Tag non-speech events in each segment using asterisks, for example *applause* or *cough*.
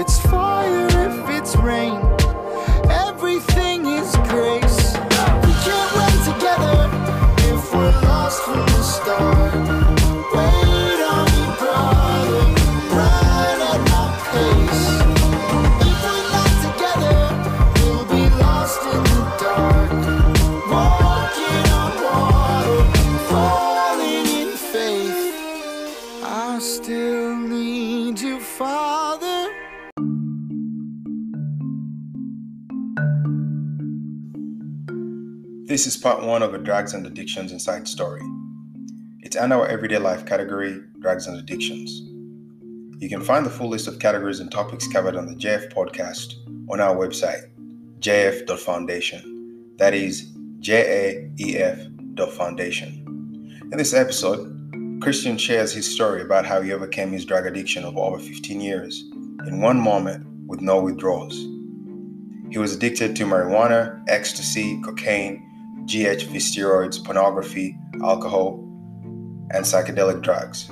It's fire, if it's rain, everything is grace. We can't run together if we're lost from the start. Wait on This is part one of a Drugs and Addictions Inside Story. It's under our everyday life category, Drugs and Addictions. You can find the full list of categories and topics covered on the JF podcast on our website, jf.foundation. That is J-A-E-F.foundation. In this episode, Christian shares his story about how he overcame his drug addiction of over 15 years in one moment with no withdrawals. He was addicted to marijuana, ecstasy, cocaine, GHB steroids, pornography, alcohol, and psychedelic drugs.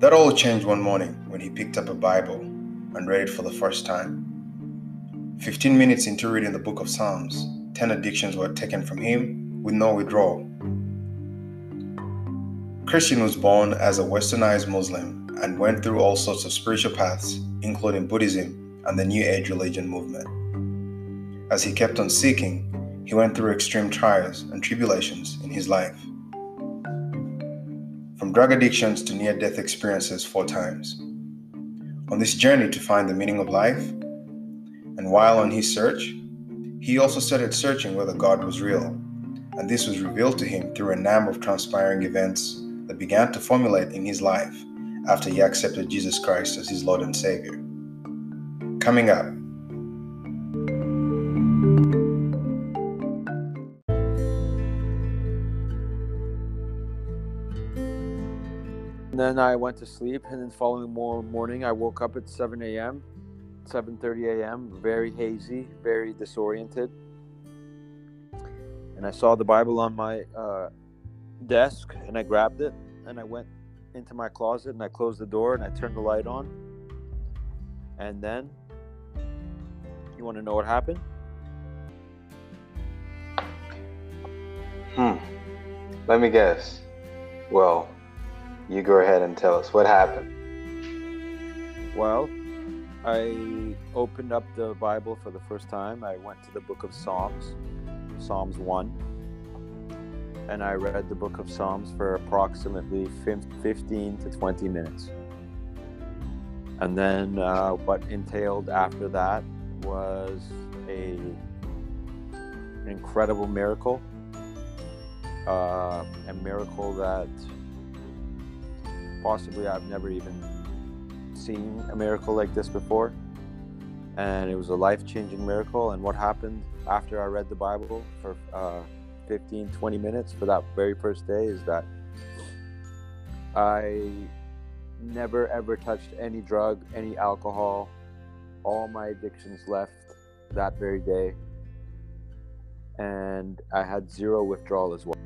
That all changed one morning when he picked up a Bible and read it for the first time. 15 minutes into reading the book of Psalms, 10 addictions were taken from him with no withdrawal. Christian was born as a westernized Muslim and went through all sorts of spiritual paths, including Buddhism and the New Age religion movement. As he kept on seeking, he went through extreme trials and tribulations in his life. From drug addictions to near death experiences four times. On this journey to find the meaning of life, and while on his search, he also started searching whether God was real, and this was revealed to him through a number of transpiring events that began to formulate in his life after he accepted Jesus Christ as his Lord and Savior. Coming up, then I went to sleep, and then following morning, I woke up at 7 a.m., 7:30 a.m., very hazy, very disoriented, and I saw the Bible on my uh, desk, and I grabbed it, and I went into my closet, and I closed the door, and I turned the light on, and then, you want to know what happened? Hmm. Let me guess. Well, you go ahead and tell us what happened. Well, I opened up the Bible for the first time. I went to the book of Psalms, Psalms 1, and I read the book of Psalms for approximately 15 to 20 minutes. And then uh, what entailed after that was a an incredible miracle, uh, a miracle that possibly I've never even seen a miracle like this before. And it was a life changing miracle. And what happened after I read the Bible for uh, 15, 20 minutes for that very first day is that I never ever touched any drug, any alcohol. All my addictions left that very day. And I had zero withdrawal as well.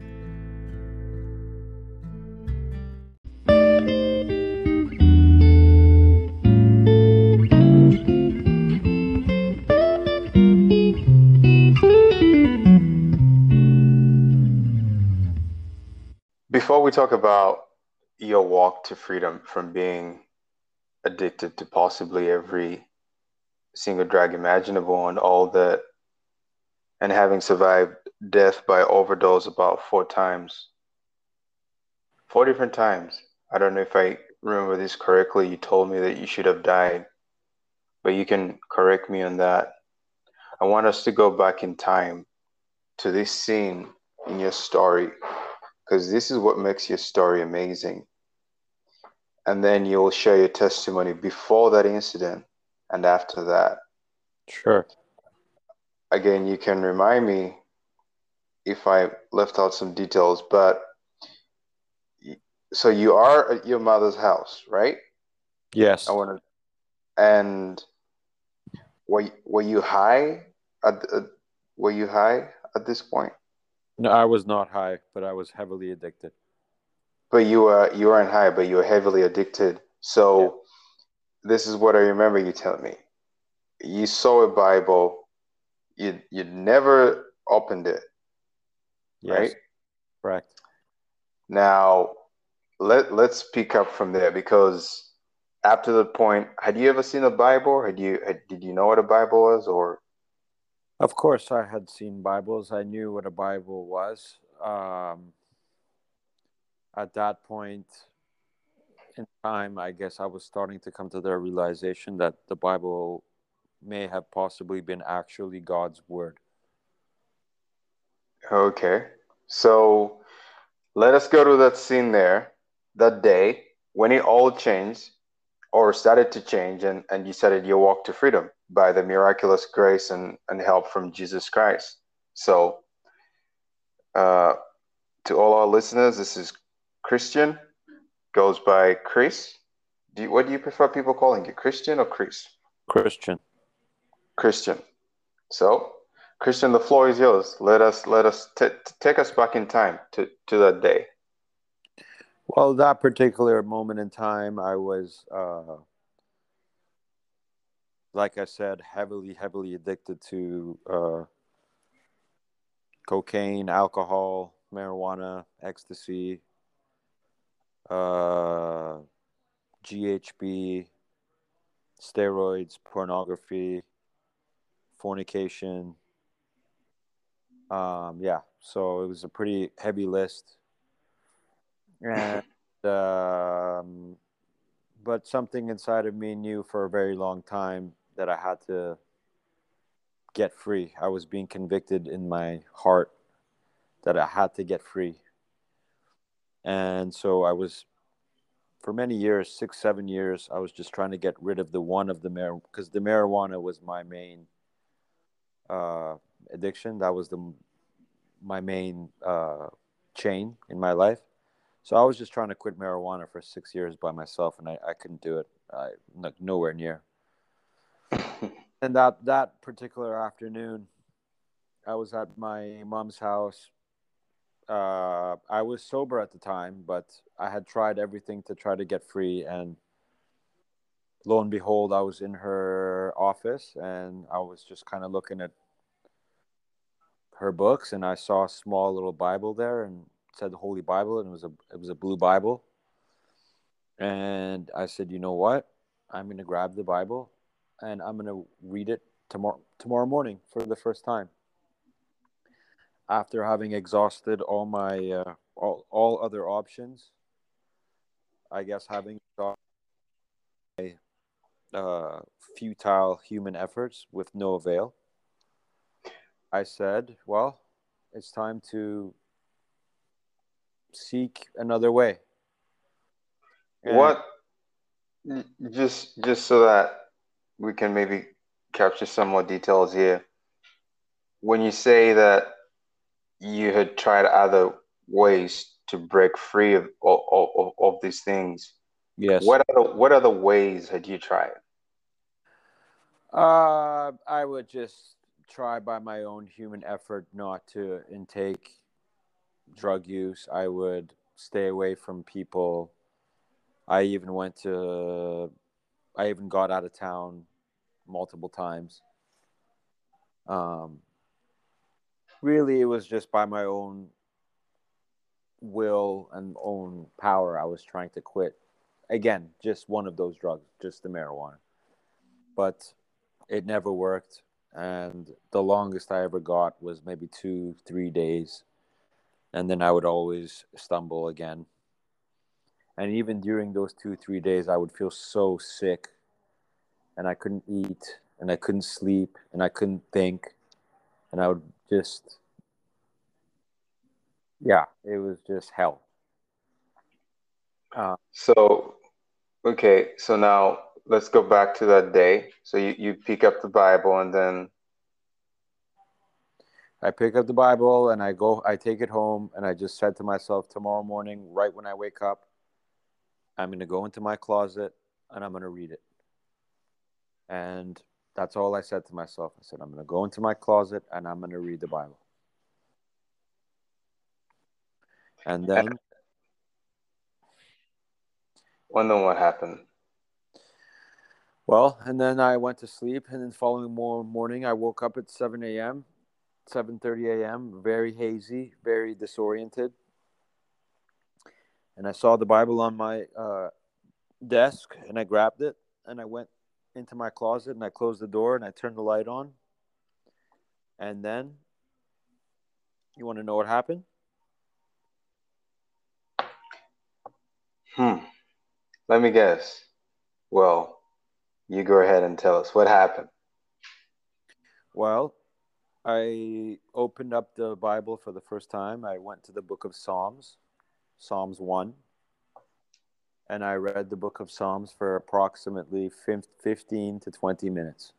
Talk about your walk to freedom from being addicted to possibly every single drug imaginable and all that, and having survived death by overdose about four times, four different times. I don't know if I remember this correctly. You told me that you should have died, but you can correct me on that. I want us to go back in time to this scene in your story because this is what makes your story amazing. And then you'll share your testimony before that incident and after that. Sure. Again, you can remind me if I left out some details, but so you are at your mother's house, right? Yes. I want to, and were were you high at, at were you high at this point? No, I was not high, but I was heavily addicted. But you were you weren't high, but you were heavily addicted. So yeah. this is what I remember you telling me. You saw a Bible, you you never opened it. Yes. Right? Correct. Now let let's pick up from there because after the point, had you ever seen a Bible? Had you had, did you know what a Bible was or of course, I had seen Bibles. I knew what a Bible was. Um, at that point in time, I guess I was starting to come to the realization that the Bible may have possibly been actually God's word. Okay. So let us go to that scene there, that day when it all changed or started to change and, and you started your walk to freedom by the miraculous grace and, and help from Jesus Christ. So, uh, to all our listeners, this is Christian, goes by Chris. Do you, what do you prefer people calling you, Christian or Chris? Christian. Christian. So, Christian, the floor is yours. Let us let us t- take us back in time to, to that day. Well, that particular moment in time, I was uh, like I said, heavily, heavily addicted to uh, cocaine, alcohol, marijuana, ecstasy, uh, GHB, steroids, pornography, fornication. Um, yeah, so it was a pretty heavy list. And, um, but something inside of me knew for a very long time that I had to get free. I was being convicted in my heart that I had to get free. And so I was, for many years, six, seven years, I was just trying to get rid of the one of the marijuana, because the marijuana was my main uh, addiction. That was the my main uh, chain in my life. So I was just trying to quit marijuana for six years by myself, and I, I couldn't do it. I like nowhere near. *laughs* and that that particular afternoon, I was at my mom's house. Uh, I was sober at the time, but I had tried everything to try to get free, and lo and behold, I was in her office, and I was just kind of looking at her books, and I saw a small little Bible there, and said the Holy Bible, and it was a it was a blue Bible. And I said, you know what? I'm gonna grab the Bible, and I'm gonna read it tomorrow tomorrow morning for the first time. After having exhausted all my uh, all all other options, I guess having my uh, futile human efforts with no avail, I said, well, it's time to seek another way. And What just just so that we can maybe capture some more details here. When you say that you had tried other ways to break free of of, of, of these things, Yes. what other what other ways had you tried? Uh, I would just try by my own human effort not to intake drug use. I would stay away from people. I even went to, I even got out of town multiple times. Um, really, it was just by my own will and own power I was trying to quit. Again, just one of those drugs, just the marijuana. But it never worked. And the longest I ever got was maybe two, three days. And then I would always stumble again. And even during those two, three days, I would feel so sick. And I couldn't eat, and I couldn't sleep, and I couldn't think. And I would just, yeah, it was just hell. Uh, So, okay, so now let's go back to that day. So you, you pick up the Bible and then I pick up the Bible and I go, I take it home, and I just said to myself, tomorrow morning, right when I wake up, I'm going to go into my closet and I'm going to read it. And that's all I said to myself. I said, I'm going to go into my closet and I'm going to read the Bible. And then, well, then what happened? well, and then I went to sleep. And then following morning, I woke up at 7 a.m., 7.30 a.m., very hazy, very disoriented. And I saw the Bible on my uh, desk and I grabbed it and I went into my closet and I closed the door and I turned the light on. And then, you want to know what happened? Hmm. Let me guess. Well, you go ahead and tell us what happened. Well, I opened up the Bible for the first time. I went to the book of Psalms, Psalms 1, and I read the book of Psalms for approximately 15 to 20 minutes.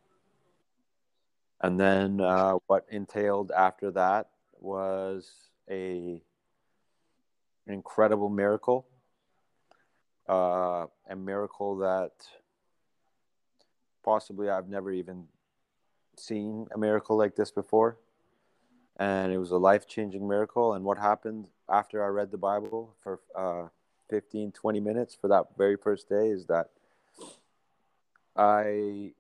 And then uh, what entailed after that was a an incredible miracle, uh, a miracle that possibly I've never even seen a miracle like this before. And it was a life changing miracle. And what happened after I read the Bible for uh, 15, 20 minutes for that very first day is that I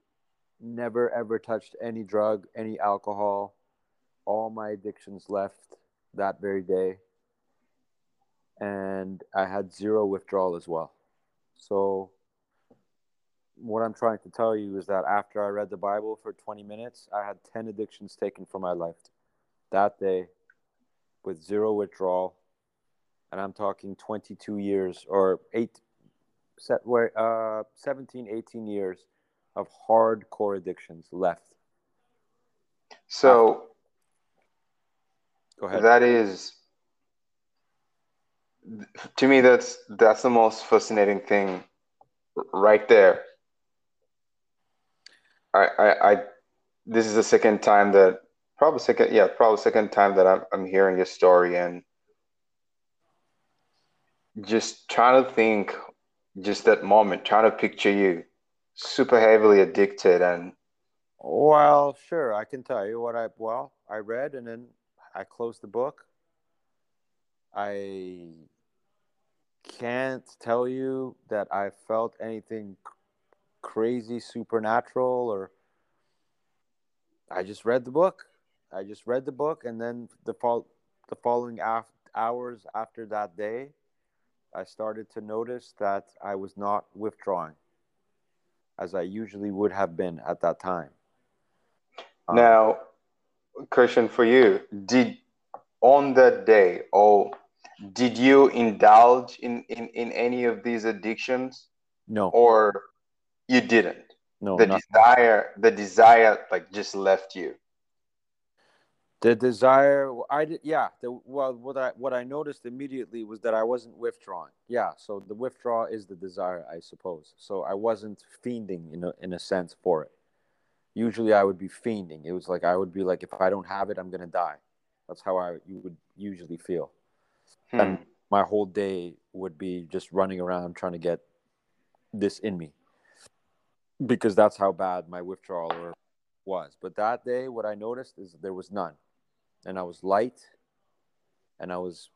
never ever touched any drug, any alcohol. All my addictions left that very day. And I had zero withdrawal as well. So, what I'm trying to tell you is that after I read the Bible for 20 minutes, I had 10 addictions taken from my life that day with zero withdrawal. And I'm talking 22 years or eight, set where, uh, 17, 18 years of hardcore addictions left. So Go ahead. that is to me that's that's the most fascinating thing right there. I I, I this is the second time that probably second yeah probably second time that I'm I'm hearing your story and just trying to think just that moment trying to picture you super heavily addicted and Well, sure. I can tell you what I well I read, and then I closed the book. I can't tell you that I felt anything crazy supernatural, or I just read the book. I just read the book, and then the the following af- hours after that day, I started to notice that I was not withdrawing, as I usually would have been at that time. Um, now question for you did on that day or did you indulge in, in in any of these addictions no, or you didn't no, the not- desire the desire like just left you The desire, I did, yeah. The well, what I what I noticed immediately was that I wasn't withdrawing. Yeah, so the withdraw is the desire, I suppose. So I wasn't fiending in a in a sense for it. Usually, I would be fiending. It was like I would be like, if I don't have it, I'm gonna die. That's how I you would usually feel. Hmm. And my whole day would be just running around trying to get this in me, because that's how bad my withdrawal was. But that day, what I noticed is there was none and I was light and I was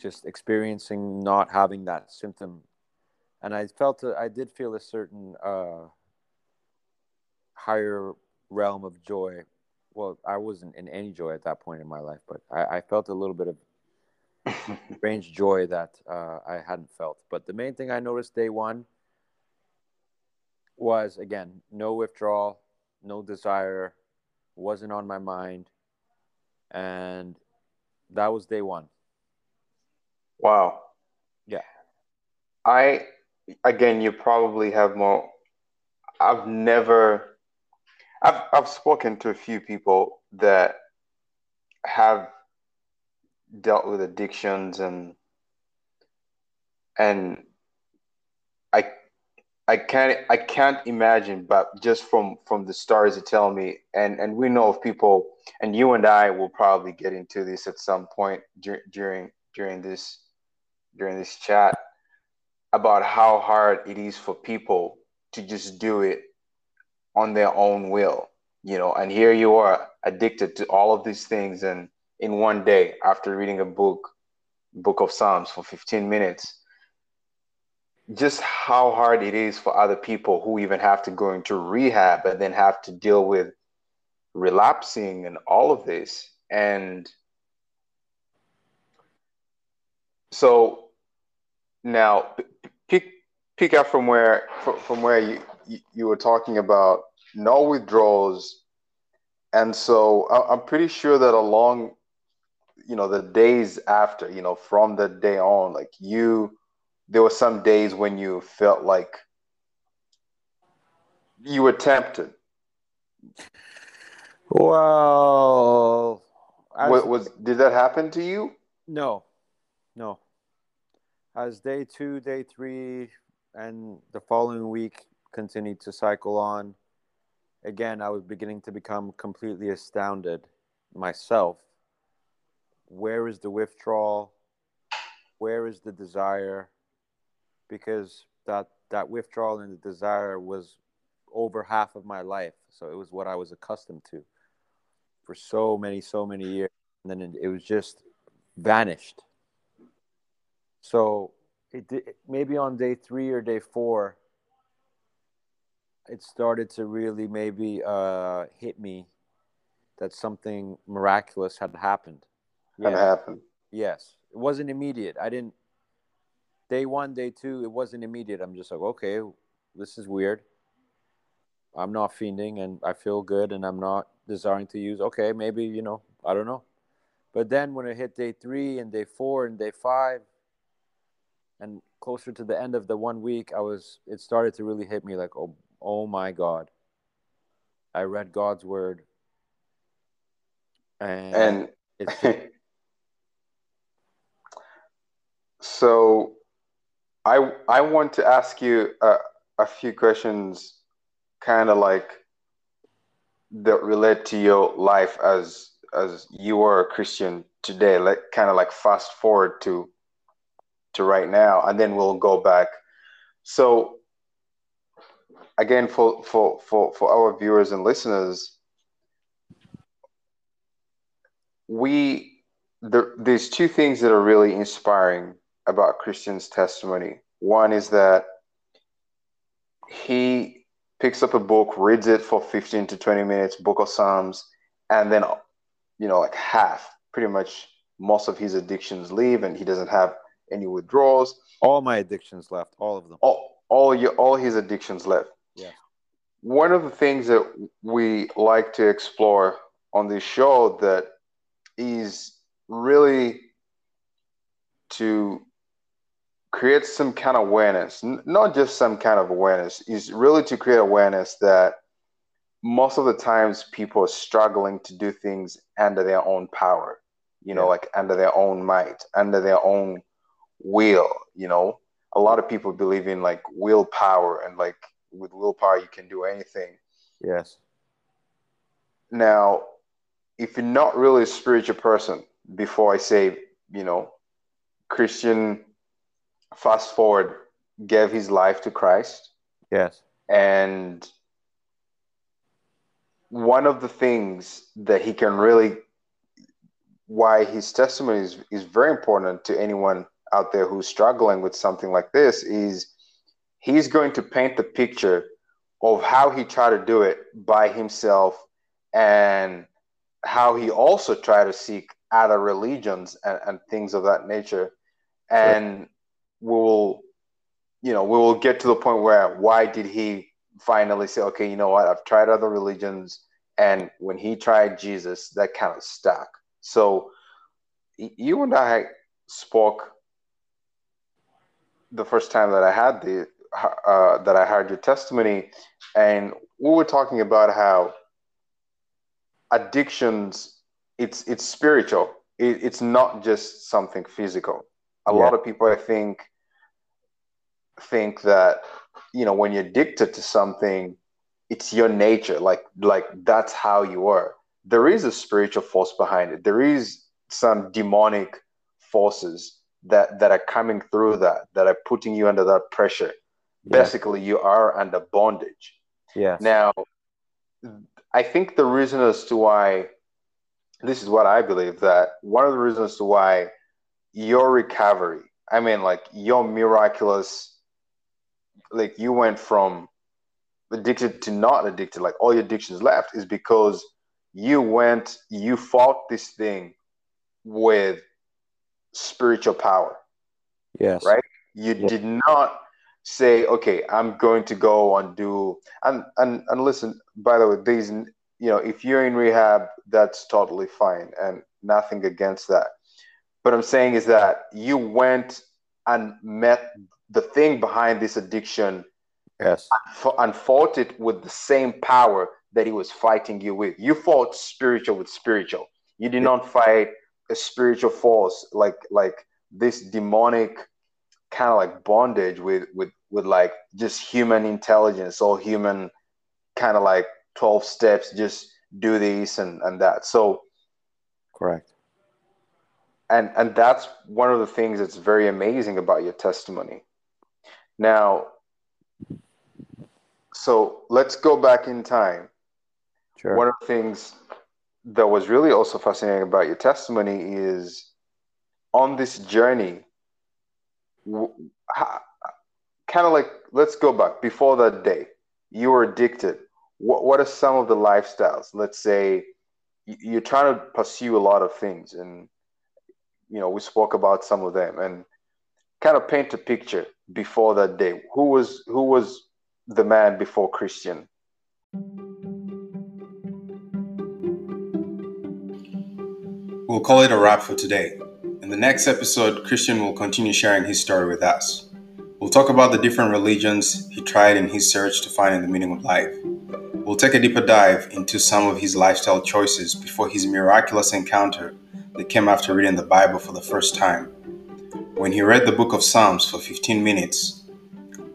just experiencing not having that symptom. And I felt, a, I did feel a certain uh, higher realm of joy. Well, I wasn't in any joy at that point in my life, but I, I felt a little bit of *laughs* strange joy that uh, I hadn't felt. But the main thing I noticed day one was again, no withdrawal, no desire, wasn't on my mind. And that was day one. wow Yeah. i again you probably have more i've never i've i've spoken to a few people that have dealt with addictions and and i i can't i can't imagine but just from from the stories you tell me and and we know of people and you and i will probably get into this at some point dur- during during this during this chat about how hard it is for people to just do it on their own will you know? And here you are addicted to all of these things and in one day after reading a book book of psalms for 15 minutes just how hard it is for other people who even have to go into rehab and then have to deal with relapsing and all of this. And so now pick pick up from where from where you, you were talking about no withdrawals. And so i'm pretty sure that along you know the days after you know from the day on like you there were some days when you felt like you were tempted Well, as, was, was did that happen to you no, no. As day two, day three, and the following week continued to cycle on, again, I was beginning to become completely astounded myself. Where is the withdrawal? Where is the desire? Because that that withdrawal and the desire was over half of my life, so it was what I was accustomed to for so many, so many years, and then it, was just vanished. So it did, maybe on day three or day four, it started to really maybe uh, hit me that something miraculous had happened. Had happened. Yes, it wasn't immediate. I didn't. Day one, day two, it wasn't immediate. I'm just like, okay, this is weird. I'm not fiending, and I feel good, and I'm not desiring to use. Okay, maybe you know, I don't know. But then when it hit day three and day four and day five, and closer to the end of the one week, I was. It started to really hit me like, oh, oh my God. I read God's word, and, And it's *laughs* so I I want to ask you a, a few questions kind of like that relate to your life as as you are a Christian today, like kind of like fast forward to to right now, and then we'll go back. So again, for for for for our viewers and listeners, we there, there's two things that are really inspiring about Christian's testimony. One is that he picks up a book, reads it for 15 to 20 minutes, book of Psalms, and then, you know, like half, pretty much most of his addictions leave and he doesn't have any withdrawals. all my addictions left, all of them. All, all, your, all his addictions left. Yeah. One of the things that we like to explore on this show that is really to create some kind of awareness, n- not just some kind of awareness, is really to create awareness that most of the times people are struggling to do things under their own power, you know, Yeah. like under their own might, under their own will, you know. A lot of people believe in like willpower and like with willpower you can do anything. Yes. Now, if you're not really a spiritual person, before I say, you know, Christian, fast forward, gave his life to Christ. Yes. And one of the things that he can really, why his testimony is, is very important to anyone out there who's struggling with something like this, is he's going to paint the picture of how he tried to do it by himself and how he also tried to seek other religions and, and things of that nature. And will, you know, we will get to the point where why did he finally say, okay, you know what, I've tried other religions. And when he tried Jesus, that kind of stuck. So you and I spoke the first time that I had the uh, that I heard your testimony, and we were talking about how addictions it's it's spiritual. It, it's not just something physical. A Yeah. lot of people, I think, think that you know when you're addicted to something, it's your nature. Like like that's how you are. There is a spiritual force behind it. There is some demonic forces that that are coming through that that are putting you under that pressure. Yeah. Basically, you are under bondage. yeah Now, I think the reason as to why this is what I believe that one of the reasons to why your recovery, I mean, like your miraculous, like you went from addicted to not addicted, like all your addictions left, is because you went, you fought this thing with spiritual power yes. right? You Yeah. did not say, okay, I'm going to go and do and and and listen. By the way, these you know, if you're in rehab, that's totally fine and nothing against that. But I'm saying is that you went and met the thing behind this addiction Yes. and fought it with the same power that he was fighting you with. You fought spiritual with spiritual. You did not fight a spiritual force like like this demonic kind of like bondage with with with like just human intelligence or human kind of like 12 steps just do this and and that so Correct. and and that's one of the things that's very amazing about your testimony now so let's go back in time Sure. one of the things that was really also fascinating about your testimony is on this journey kind of like let's go back before that day you were addicted, what what are some of the lifestyles? Let's say you're trying to pursue a lot of things, and you know we spoke about some of them, and kind of paint a picture before that day. Who was who was the man before Christian? We'll call it a wrap for today. In the next episode, Christian will continue sharing his story with us. We'll talk about the different religions he tried in his search to find the meaning of life. We'll take a deeper dive into some of his lifestyle choices before his miraculous encounter that came after reading the Bible for the first time. When he read the book of Psalms for 15 minutes,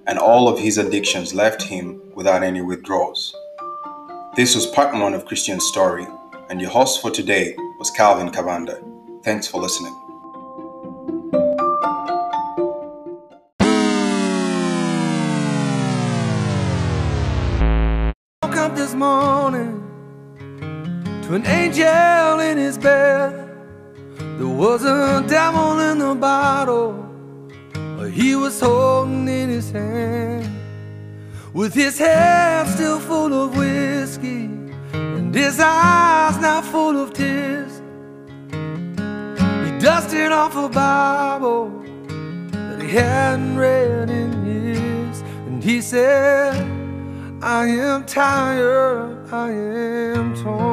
and all of his addictions left him without any withdrawals. This was part one of Christian's story, and your host for today was Calvin Cavanda. Thanks for listening. woke up this morning to an angel in his bed. There was a devil in the bottle he was holding in his hand. With his head still full of whiskey and his eyes now full of tears. He dusted off a Bible that he hadn't read in years. And he said, I am tired, I am torn.